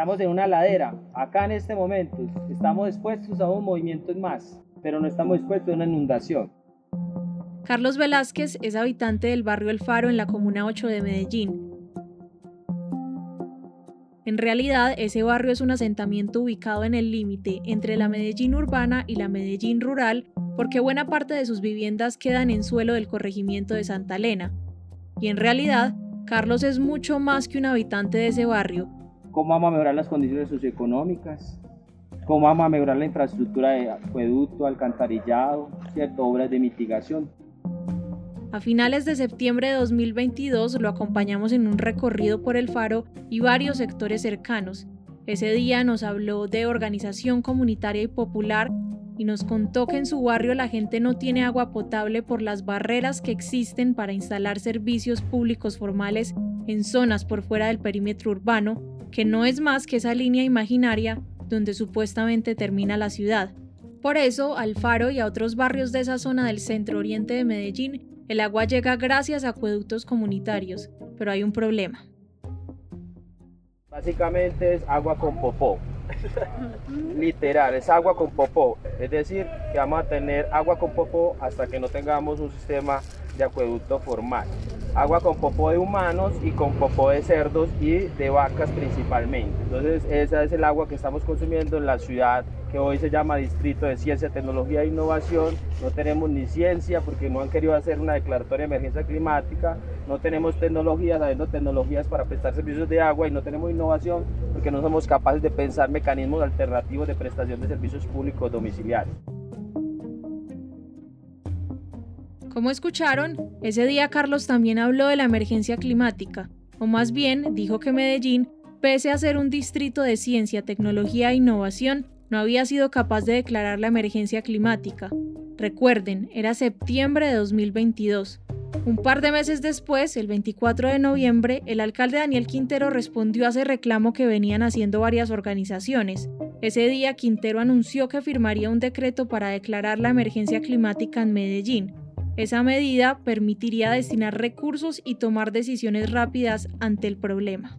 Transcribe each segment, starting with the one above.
Estamos en una ladera. Acá en este momento estamos expuestos a un movimiento más, pero no estamos expuestos a una inundación. Carlos Velázquez es habitante del barrio El Faro en la Comuna 8 de Medellín. En realidad, ese barrio es un asentamiento ubicado en el límite entre la Medellín urbana y la Medellín rural, porque buena parte de sus viviendas quedan en suelo del corregimiento de Santa Elena. Y en realidad, Carlos es mucho más que un habitante de ese barrio, cómo vamos a mejorar las condiciones socioeconómicas, cómo vamos a mejorar la infraestructura de acueducto, alcantarillado, ¿cierto? obras de mitigación. A finales de septiembre de 2022 lo acompañamos en un recorrido por el faro y varios sectores cercanos. Ese día nos habló de organización comunitaria y popular y nos contó que en su barrio la gente no tiene agua potable por las barreras que existen para instalar servicios públicos formales en zonas por fuera del perímetro urbano que no es más que esa línea imaginaria donde supuestamente termina la ciudad. Por eso, al Faro y a otros barrios de esa zona del centro oriente de Medellín, el agua llega gracias a acueductos comunitarios, pero hay un problema. Básicamente es agua con popó. Literal, es agua con popó. Es decir, que vamos a tener agua con popó hasta que no tengamos un sistema de acueducto formal agua con popó de humanos y con popó de cerdos y de vacas principalmente. Entonces esa es el agua que estamos consumiendo en la ciudad que hoy se llama Distrito de Ciencia, Tecnología e Innovación. No tenemos ni ciencia porque no han querido hacer una declaratoria de emergencia climática. No tenemos tecnologías, habiendo tecnologías para prestar servicios de agua y no tenemos innovación porque no somos capaces de pensar mecanismos alternativos de prestación de servicios públicos domiciliarios. Como escucharon, ese día Carlos también habló de la emergencia climática, o más bien dijo que Medellín, pese a ser un distrito de ciencia, tecnología e innovación, no había sido capaz de declarar la emergencia climática. Recuerden, era septiembre de 2022. Un par de meses después, el 24 de noviembre, el alcalde Daniel Quintero respondió a ese reclamo que venían haciendo varias organizaciones. Ese día Quintero anunció que firmaría un decreto para declarar la emergencia climática en Medellín, esa medida permitiría destinar recursos y tomar decisiones rápidas ante el problema.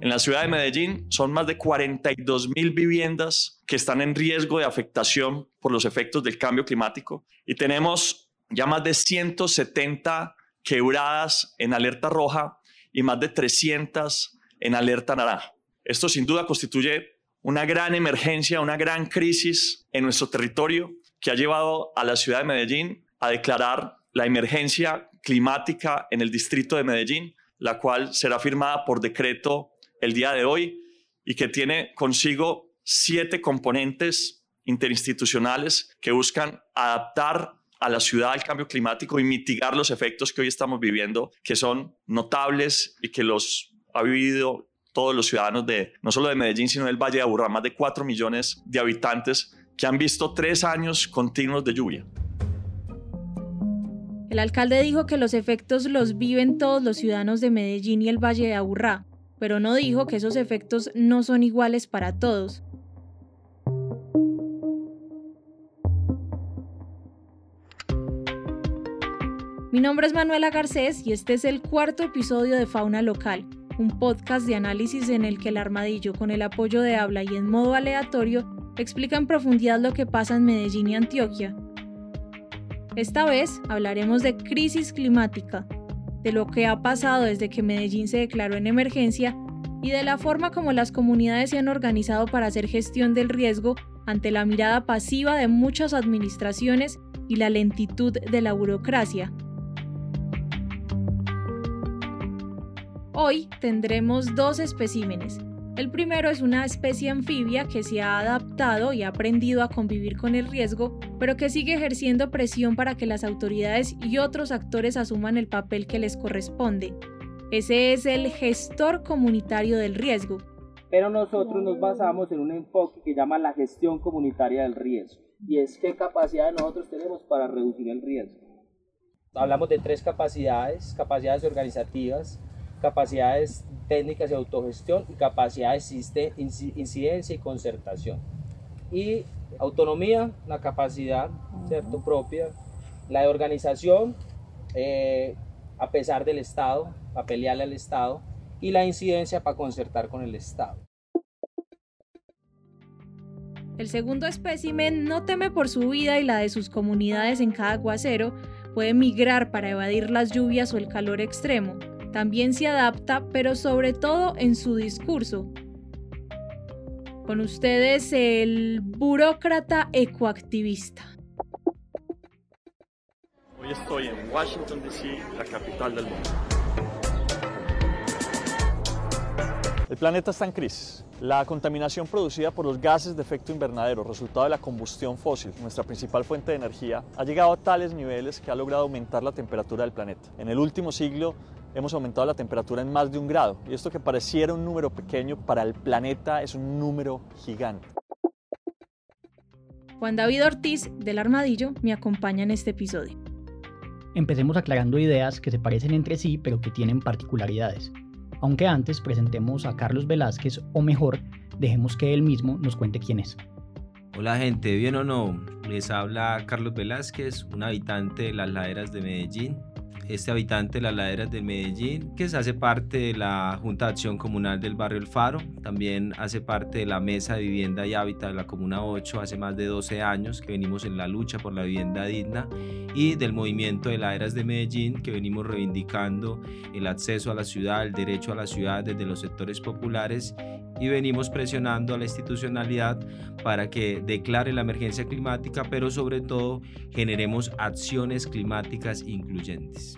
En la ciudad de Medellín son más de 42 mil viviendas que están en riesgo de afectación por los efectos del cambio climático y tenemos ya más de 170 quebradas en alerta roja y más de 300 en alerta naranja. Esto sin duda constituye una gran emergencia, una gran crisis en nuestro territorio que ha llevado a la ciudad de Medellín a declarar la emergencia climática en el distrito de Medellín, la cual será firmada por decreto el día de hoy y que tiene consigo siete componentes interinstitucionales que buscan adaptar a la ciudad al cambio climático y mitigar los efectos que hoy estamos viviendo, que son notables y que los ha vivido todos los ciudadanos de no solo de Medellín, sino del Valle de Aburrá, más de cuatro millones de habitantes que han visto tres años continuos de lluvia. El alcalde dijo que los efectos los viven todos los ciudadanos de Medellín y el Valle de Aburrá, pero no dijo que esos efectos no son iguales para todos. Mi nombre es Manuela Garcés y este es el cuarto episodio de Fauna Local, un podcast de análisis en el que el armadillo, con el apoyo de habla y en modo aleatorio, explica en profundidad lo que pasa en Medellín y Antioquia. Esta vez hablaremos de crisis climática, de lo que ha pasado desde que Medellín se declaró en emergencia y de la forma como las comunidades se han organizado para hacer gestión del riesgo ante la mirada pasiva de muchas administraciones y la lentitud de la burocracia. Hoy tendremos dos especímenes, el primero es una especie anfibia que se ha adaptado y ha aprendido a convivir con el riesgo, pero que sigue ejerciendo presión para que las autoridades y otros actores asuman el papel que les corresponde. Ese es el gestor comunitario del riesgo. Pero nosotros nos basamos en un enfoque que llama la gestión comunitaria del riesgo. Y es qué capacidad nosotros tenemos para reducir el riesgo. Hablamos de tres capacidades, capacidades organizativas, capacidades técnicas de autogestión y capacidades de incidencia y concertación. Y autonomía, la capacidad ¿cierto? propia, la de organización, eh, a pesar del Estado, a pelearle al Estado, y la incidencia para concertar con el Estado. El segundo espécimen no teme por su vida y la de sus comunidades en cada aguacero, puede migrar para evadir las lluvias o el calor extremo. También se adapta, pero sobre todo en su discurso. Con ustedes el burócrata ecoactivista. Hoy estoy en Washington, D.C., la capital del mundo. El planeta está en crisis. La contaminación producida por los gases de efecto invernadero, resultado de la combustión fósil, nuestra principal fuente de energía, ha llegado a tales niveles que ha logrado aumentar la temperatura del planeta. En el último siglo hemos aumentado la temperatura en más de un grado, y esto que pareciera un número pequeño, para el planeta es un número gigante. Juan David Ortiz, del Armadillo, me acompaña en este episodio. Empecemos aclarando ideas que se parecen entre sí, pero que tienen particularidades aunque antes presentemos a Carlos Velázquez o mejor, dejemos que él mismo nos cuente quién es. Hola gente, ¿bien o no? Les habla Carlos Velázquez, un habitante de las laderas de Medellín, este habitante de las laderas de Medellín, que hace parte de la Junta de Acción Comunal del Barrio El Faro, también hace parte de la Mesa de Vivienda y Hábitat de la Comuna 8 hace más de 12 años que venimos en la lucha por la vivienda digna y del movimiento de laderas de Medellín que venimos reivindicando el acceso a la ciudad, el derecho a la ciudad desde los sectores populares y venimos presionando a la institucionalidad para que declare la emergencia climática, pero sobre todo generemos acciones climáticas incluyentes.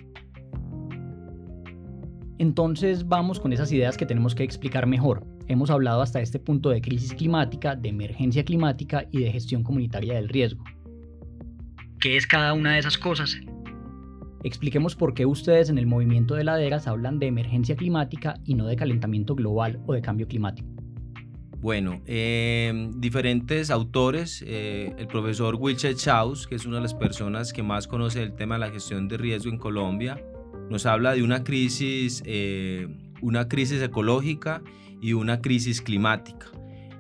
Entonces vamos con esas ideas que tenemos que explicar mejor. Hemos hablado hasta este punto de crisis climática, de emergencia climática y de gestión comunitaria del riesgo. ¿Qué es cada una de esas cosas? Expliquemos por qué ustedes en el movimiento de laderas hablan de emergencia climática y no de calentamiento global o de cambio climático. Bueno, em, diferentes autores, eh, el profesor Wilcher Chaus, que es una de las personas que más conoce el tema de la gestión de riesgo en Colombia, nos habla de una crisis, eh, una crisis ecológica y una crisis climática.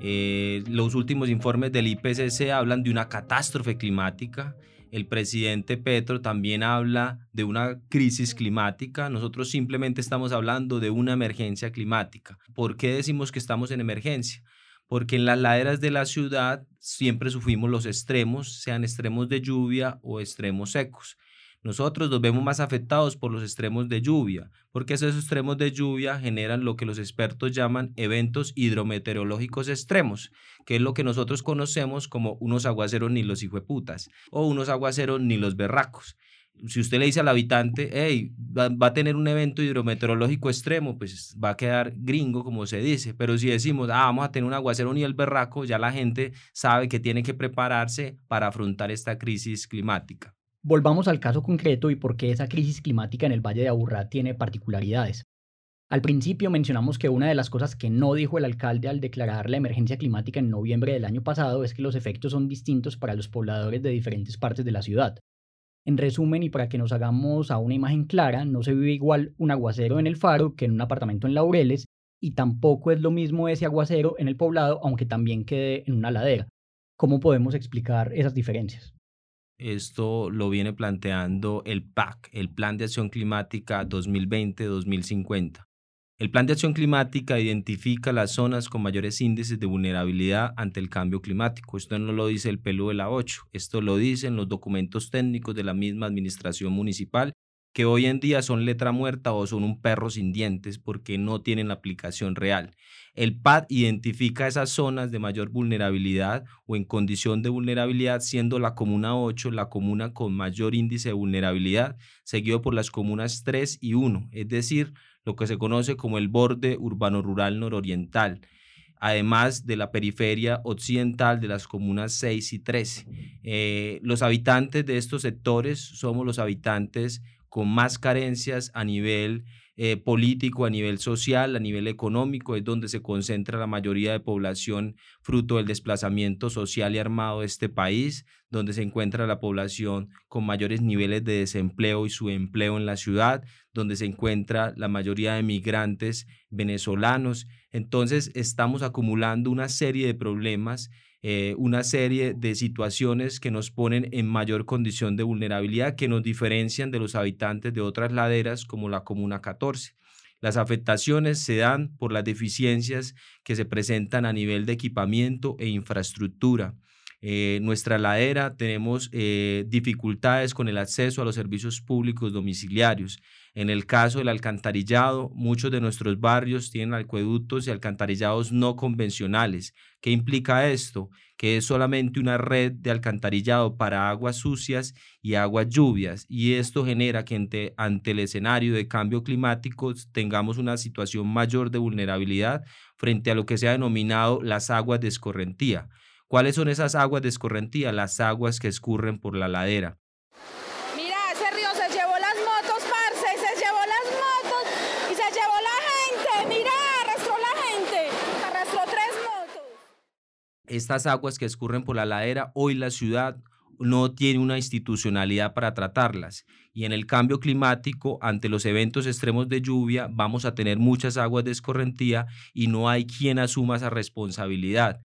Eh, los últimos informes del IPCC hablan de una catástrofe climática el presidente Petro también habla de una crisis climática. Nosotros simplemente estamos hablando de una emergencia climática. ¿Por qué decimos que estamos en emergencia? Porque en las laderas de la ciudad siempre sufrimos los extremos, sean extremos de lluvia o extremos secos. Nosotros nos vemos más afectados por los extremos de lluvia, porque esos extremos de lluvia generan lo que los expertos llaman eventos hidrometeorológicos extremos, que es lo que nosotros conocemos como unos aguaceros ni los hijueputas o unos aguaceros ni los berracos. Si usted le dice al habitante, hey, va, a tener un evento hidrometeorológico extremo, pues va a quedar gringo, como se dice. Pero si decimos, ah, vamos a tener un aguacero ni el berraco, ya la gente sabe que tiene que prepararse para afrontar esta crisis climática. Volvamos al caso concreto y por qué esa crisis climática en el Valle de Aburrá tiene particularidades. Al principio mencionamos que una de las cosas que no dijo el alcalde al declarar la emergencia climática en noviembre del año pasado es que los efectos son distintos para los pobladores de diferentes partes de la ciudad. En resumen, y para que nos hagamos a una imagen clara, no se vive igual un aguacero en el faro que en un apartamento en Laureles, y tampoco es lo mismo ese aguacero en el poblado, aunque también quede en una ladera. ¿Cómo podemos explicar esas diferencias? Esto lo viene planteando el PAC, el Plan de Acción Climática 2020-2050. El Plan de Acción Climática identifica las zonas con mayores índices de vulnerabilidad ante el cambio climático. Esto no lo dice el PLU de la 8, esto lo dicen los documentos técnicos de la misma administración municipal que hoy en día son letra muerta o son un perro sin dientes porque no tienen la aplicación real. El PAD identifica esas zonas de mayor vulnerabilidad o en condición de vulnerabilidad, siendo la comuna 8 la comuna con mayor índice de vulnerabilidad, seguido por las comunas 3 y 1, es decir, lo que se conoce como el borde urbano-rural nororiental además de la periferia occidental de las comunas 6 y 13. Eh, los habitantes de estos sectores somos los habitantes con más carencias a nivel eh, político, a nivel social, a nivel económico, es donde se concentra la mayoría de población fruto del desplazamiento social y armado de este país, donde se encuentra la población con mayores niveles de desempleo y subempleo en la ciudad, donde se encuentra la mayoría de migrantes venezolanos. Entonces estamos acumulando una serie de problemas eh, una serie de situaciones que nos ponen en mayor condición de vulnerabilidad, que nos diferencian de los habitantes de otras laderas como la Comuna 14. Las afectaciones se dan por las deficiencias que se presentan a nivel de equipamiento e infraestructura. Eh, nuestra ladera tenemos eh, dificultades con el acceso a los servicios públicos domiciliarios. En el caso del alcantarillado, muchos de nuestros barrios tienen acueductos y alcantarillados no convencionales. ¿Qué implica esto? Que es solamente una red de alcantarillado para aguas sucias y aguas lluvias. Y esto genera que ante, ante el escenario de cambio climático tengamos una situación mayor de vulnerabilidad frente a lo que se ha denominado las aguas de escorrentía. ¿Cuáles son esas aguas de escorrentía? Las aguas que escurren por la ladera. Mira, ese río se llevó las motos, parce, se llevó las motos y se llevó la gente. Mira, arrastró la gente, arrastró tres motos. Estas aguas que escurren por la ladera, hoy la ciudad no tiene una institucionalidad para tratarlas. Y en el cambio climático, ante los eventos extremos de lluvia, vamos a tener muchas aguas de escorrentía y no hay quien asuma esa responsabilidad.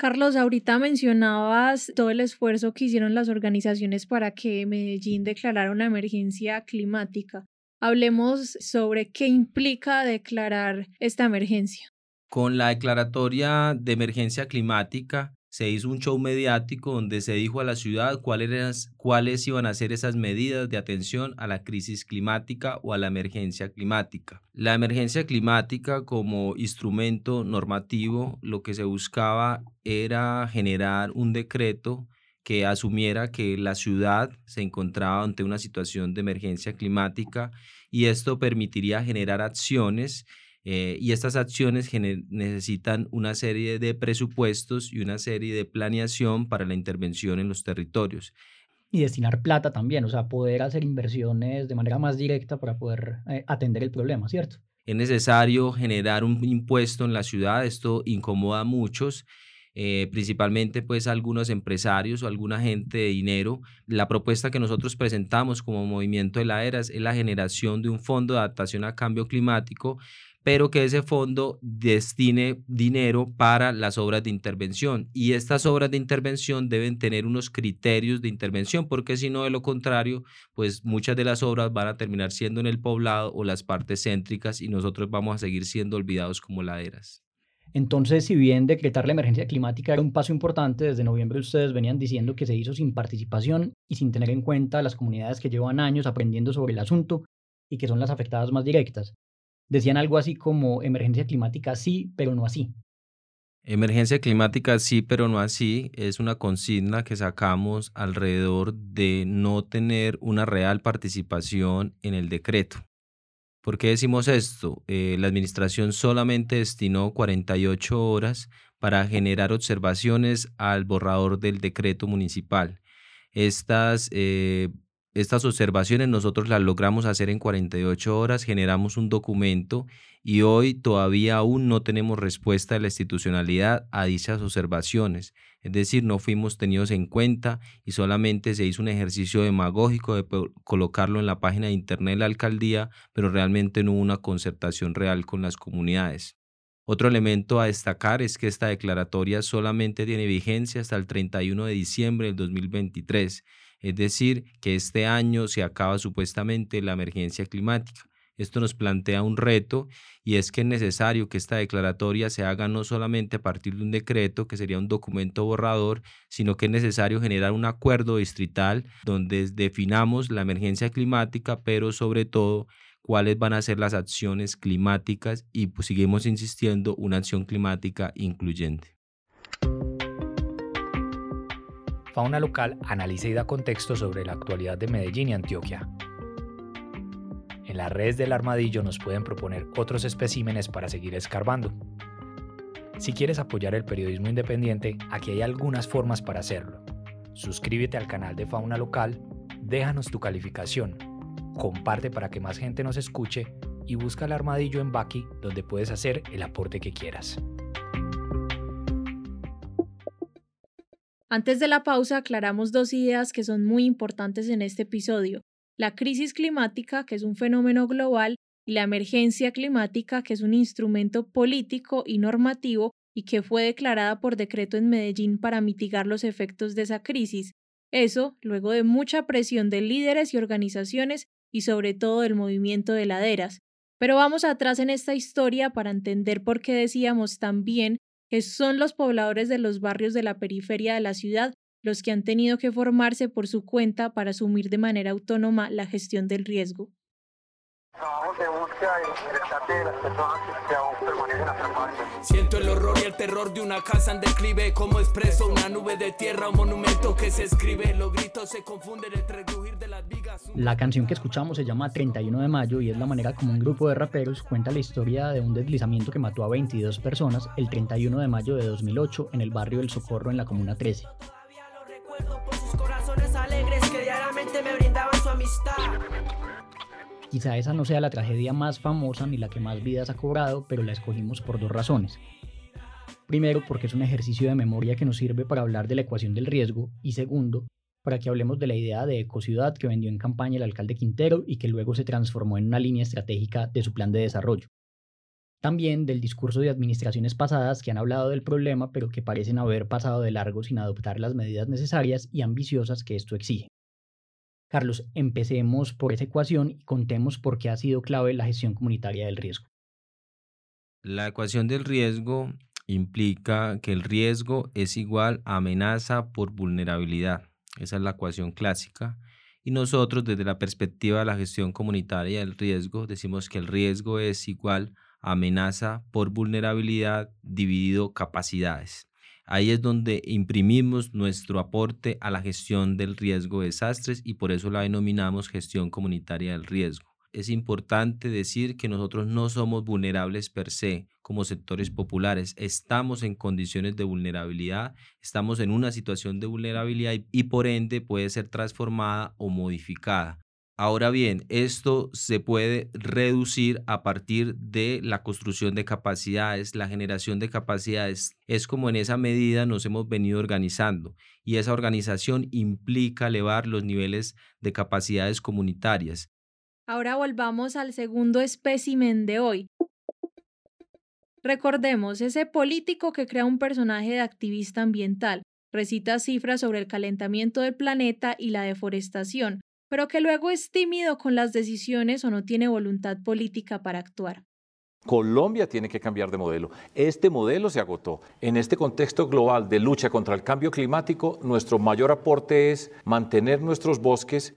Carlos, ahorita mencionabas todo el esfuerzo que hicieron las organizaciones para que Medellín declarara una emergencia climática. Hablemos sobre qué implica declarar esta emergencia. Con la declaratoria de emergencia climática, se hizo un show mediático donde se dijo a la ciudad cuáles, cuáles iban a ser esas medidas de atención a la crisis climática o a la emergencia climática. La emergencia climática como instrumento normativo lo que se buscaba era generar un decreto que asumiera que la ciudad se encontraba ante una situación de emergencia climática y esto permitiría generar acciones eh, y estas acciones necesitan una serie de presupuestos y una serie de planeación para la intervención en los territorios. Y destinar plata también, o sea, poder hacer inversiones de manera más directa para poder eh, atender el problema, ¿cierto? Es necesario generar un impuesto en la ciudad, esto incomoda a muchos. Eh, principalmente pues algunos empresarios o alguna gente de dinero. La propuesta que nosotros presentamos como movimiento de la ERA es la generación de un fondo de adaptación a cambio climático pero que ese fondo destine dinero para las obras de intervención. Y estas obras de intervención deben tener unos criterios de intervención, porque si no, de lo contrario, pues muchas de las obras van a terminar siendo en el poblado o las partes céntricas y nosotros vamos a seguir siendo olvidados como laderas. Entonces, si bien decretar la emergencia climática era un paso importante, desde noviembre ustedes venían diciendo que se hizo sin participación y sin tener en cuenta las comunidades que llevan años aprendiendo sobre el asunto y que son las afectadas más directas decían algo así como emergencia climática sí, pero no así. Emergencia climática sí, pero no así es una consigna que sacamos alrededor de no tener una real participación en el decreto. ¿Por qué decimos esto? Eh, la administración solamente destinó 48 horas para generar observaciones al borrador del decreto municipal. Estas eh, estas observaciones nosotros las logramos hacer en 48 horas, generamos un documento y hoy todavía aún no tenemos respuesta de la institucionalidad a dichas observaciones. Es decir, no fuimos tenidos en cuenta y solamente se hizo un ejercicio demagógico de colocarlo en la página de internet de la alcaldía, pero realmente no hubo una concertación real con las comunidades. Otro elemento a destacar es que esta declaratoria solamente tiene vigencia hasta el 31 de diciembre del 2023 es decir, que este año se acaba supuestamente la emergencia climática. Esto nos plantea un reto y es que es necesario que esta declaratoria se haga no solamente a partir de un decreto, que sería un documento borrador, sino que es necesario generar un acuerdo distrital donde definamos la emergencia climática, pero sobre todo cuáles van a ser las acciones climáticas y pues, seguimos insistiendo una acción climática incluyente. Fauna Local analiza y da contexto sobre la actualidad de Medellín y Antioquia. En las redes del armadillo nos pueden proponer otros especímenes para seguir escarbando. Si quieres apoyar el periodismo independiente, aquí hay algunas formas para hacerlo. Suscríbete al canal de Fauna Local, déjanos tu calificación, comparte para que más gente nos escuche y busca el armadillo en Baki donde puedes hacer el aporte que quieras. Antes de la pausa aclaramos dos ideas que son muy importantes en este episodio. La crisis climática, que es un fenómeno global, y la emergencia climática, que es un instrumento político y normativo y que fue declarada por decreto en Medellín para mitigar los efectos de esa crisis. Eso, luego de mucha presión de líderes y organizaciones y sobre todo del movimiento de laderas. Pero vamos atrás en esta historia para entender por qué decíamos también que son los pobladores de los barrios de la periferia de la ciudad los que han tenido que formarse por su cuenta para asumir de manera autónoma la gestión del riesgo. Siento el horror y el terror de una casa en declive, como expreso una nube de tierra, un monumento que se escribe, los gritos se confunden entre rugir de las vigas. La canción que escuchamos se llama 31 de mayo y es la manera como un grupo de raperos cuenta la historia de un deslizamiento que mató a 22 personas el 31 de mayo de 2008 en el barrio del Socorro en la Comuna 13. Quizá esa no sea la tragedia más famosa ni la que más vidas ha cobrado, pero la escogimos por dos razones. Primero, porque es un ejercicio de memoria que nos sirve para hablar de la ecuación del riesgo, y segundo, para que hablemos de la idea de ecociudad que vendió en campaña el alcalde Quintero y que luego se transformó en una línea estratégica de su plan de desarrollo. También del discurso de administraciones pasadas que han hablado del problema pero que parecen haber pasado de largo sin adoptar las medidas necesarias y ambiciosas que esto exige. Carlos, empecemos por esa ecuación y contemos por qué ha sido clave la gestión comunitaria del riesgo. La ecuación del riesgo implica que el riesgo es igual a amenaza por vulnerabilidad. Esa es la ecuación clásica. Y nosotros desde la perspectiva de la gestión comunitaria del riesgo decimos que el riesgo es igual a amenaza por vulnerabilidad dividido capacidades. Ahí es donde imprimimos nuestro aporte a la gestión del riesgo de desastres y por eso la denominamos gestión comunitaria del riesgo. Es importante decir que nosotros no somos vulnerables per se como sectores populares, estamos en condiciones de vulnerabilidad, estamos en una situación de vulnerabilidad y, y por ende puede ser transformada o modificada. Ahora bien, esto se puede reducir a partir de la construcción de capacidades, la generación de capacidades. Es como en esa medida nos hemos venido organizando y esa organización implica elevar los niveles de capacidades comunitarias. Ahora volvamos al segundo espécimen de hoy. Recordemos, ese político que crea un personaje de activista ambiental, recita cifras sobre el calentamiento del planeta y la deforestación, pero que luego es tímido con las decisiones o no tiene voluntad política para actuar. Colombia tiene que cambiar de modelo. Este modelo se agotó. En este contexto global de lucha contra el cambio climático, nuestro mayor aporte es mantener nuestros bosques.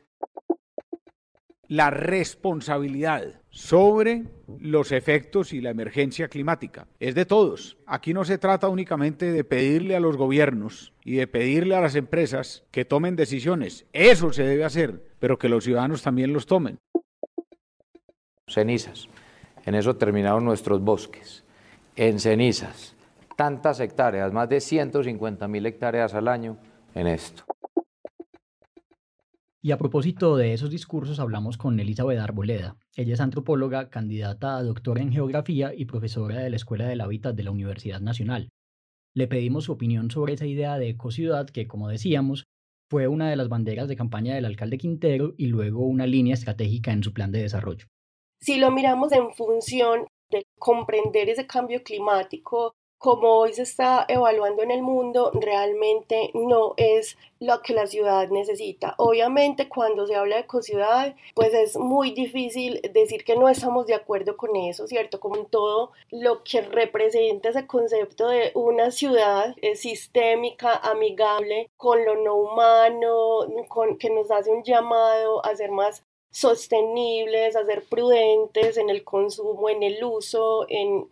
La responsabilidad sobre los efectos y la emergencia climática es de todos. Aquí no se trata únicamente de pedirle a los gobiernos y de pedirle a las empresas que tomen decisiones. Eso se debe hacer, pero que los ciudadanos también los tomen. Cenizas. En eso terminaron nuestros bosques. En cenizas. Tantas hectáreas, más de 150 mil hectáreas al año en esto. Y a propósito de esos discursos hablamos con Elizabeth Arboleda. Ella es antropóloga, candidata a doctora en geografía y profesora de la Escuela del Hábitat de la Universidad Nacional. Le pedimos su opinión sobre esa idea de ecociudad que, como decíamos, fue una de las banderas de campaña del alcalde Quintero y luego una línea estratégica en su plan de desarrollo. Si lo miramos en función de comprender ese cambio climático, como hoy se está evaluando en el mundo, realmente no es lo que la ciudad necesita. Obviamente, cuando se habla de ecociudad, pues es muy difícil decir que no estamos de acuerdo con eso, ¿cierto? Como en todo lo que representa ese concepto de una ciudad sistémica, amigable con lo no humano, con, que nos hace un llamado a ser más sostenibles, a prudentes en el consumo, en el uso, en,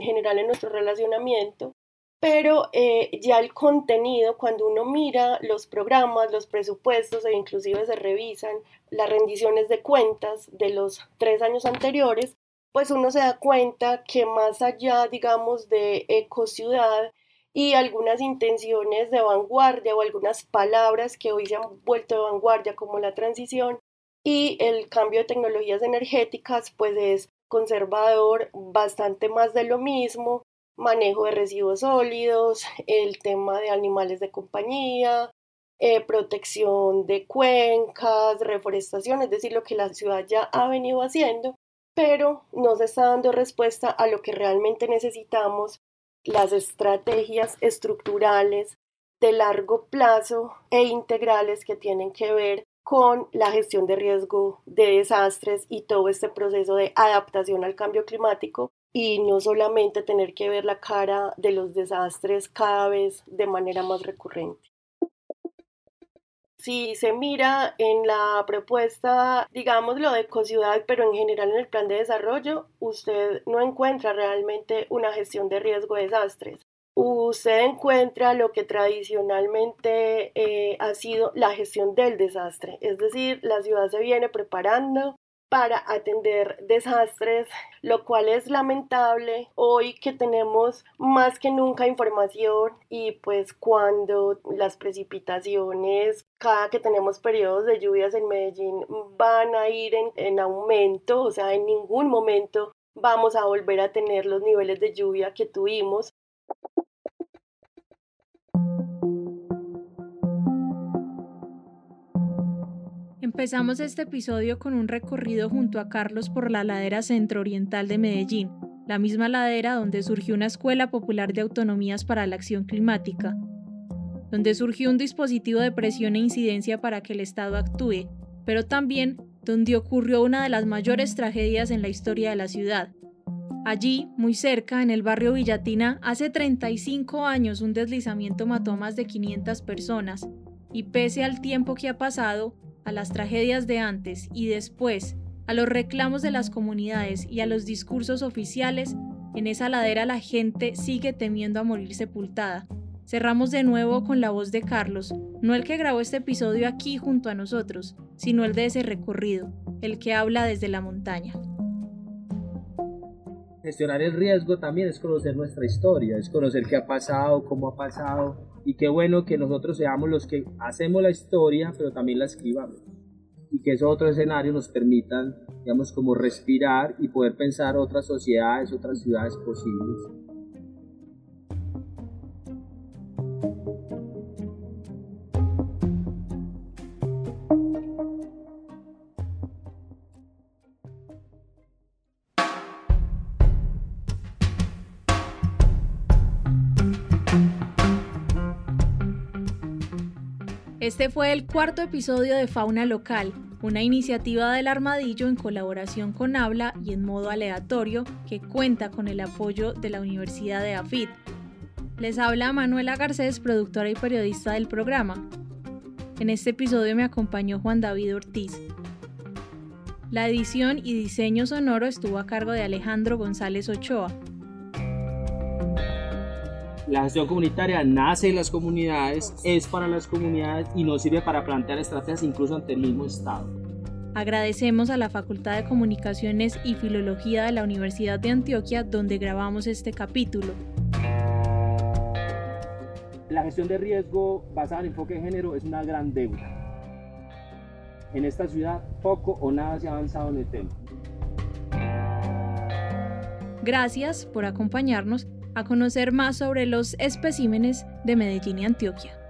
general en nuestro relacionamiento. Pero eh, ya el contenido, cuando uno mira los programas, los presupuestos e inclusive se revisan las rendiciones de cuentas de los tres años anteriores, pues uno se da cuenta que más allá, digamos, de ecociudad y algunas intenciones de vanguardia o algunas palabras que hoy se han vuelto de vanguardia como la transición, y el cambio de tecnologías energéticas pues es conservador, bastante más de lo mismo, manejo de residuos sólidos, el tema de animales de compañía, eh, protección de cuencas, reforestación, es decir, lo que la ciudad ya ha venido haciendo, pero no se está dando respuesta a lo que realmente necesitamos, las estrategias estructurales de largo plazo e integrales que tienen que ver con la gestión de riesgo de desastres y todo este proceso de adaptación al cambio climático y no solamente tener que ver la cara de los desastres cada vez de manera más recurrente. Si se mira en la propuesta, digamos lo de ecociudad, pero en general en el plan de desarrollo, usted no encuentra realmente una gestión de riesgo de desastres usted encuentra lo que tradicionalmente eh, ha sido la gestión del desastre, es decir, la ciudad se viene preparando para atender desastres, lo cual es lamentable. Hoy que tenemos más que nunca información y pues cuando las precipitaciones, cada que tenemos periodos de lluvias en Medellín van a ir en, en aumento, o sea, en ningún momento vamos a volver a tener los niveles de lluvia que tuvimos Empezamos este episodio con un recorrido junto a Carlos por la ladera centro-oriental de Medellín, la misma ladera donde surgió una escuela popular de autonomías para la acción climática, donde surgió un dispositivo de presión e incidencia para que el Estado actúe, pero también donde ocurrió una de las mayores tragedias en la historia de la ciudad. Allí, muy cerca, en el barrio Villatina, hace 35 años un deslizamiento mató más de 500 personas, y pese al tiempo que ha pasado, a las tragedias de antes y después, a los reclamos de las comunidades y a los discursos oficiales, en esa ladera la gente sigue temiendo a morir sepultada. Cerramos de nuevo con la voz de Carlos, no el que grabó este episodio aquí junto a nosotros, sino el de ese recorrido, el que habla desde la montaña. Gestionar el riesgo también es conocer nuestra historia, es conocer qué ha pasado, cómo ha pasado, y qué bueno que nosotros seamos los que hacemos la historia, pero también la escribamos. Y que esos otros escenarios nos permitan, digamos, como respirar y poder pensar otras sociedades, otras ciudades posibles. Este fue el cuarto episodio de Fauna Local, una iniciativa del Armadillo en colaboración con Habla y en modo aleatorio que cuenta con el apoyo de la Universidad de AFIT. Les habla Manuela Garcés, productora y periodista del programa. En este episodio me acompañó Juan David Ortiz. La edición y diseño sonoro estuvo a cargo de Alejandro González Ochoa. La gestión comunitaria nace en las comunidades, es para las comunidades y nos sirve para plantear estrategias incluso ante el mismo Estado. Agradecemos a la Facultad de Comunicaciones y Filología de la Universidad de Antioquia donde grabamos este capítulo. La gestión de riesgo basada en enfoque de género es una gran deuda. En esta ciudad poco o nada se ha avanzado en el tema. Gracias por acompañarnos a conocer más sobre los especímenes de Medellín y Antioquia.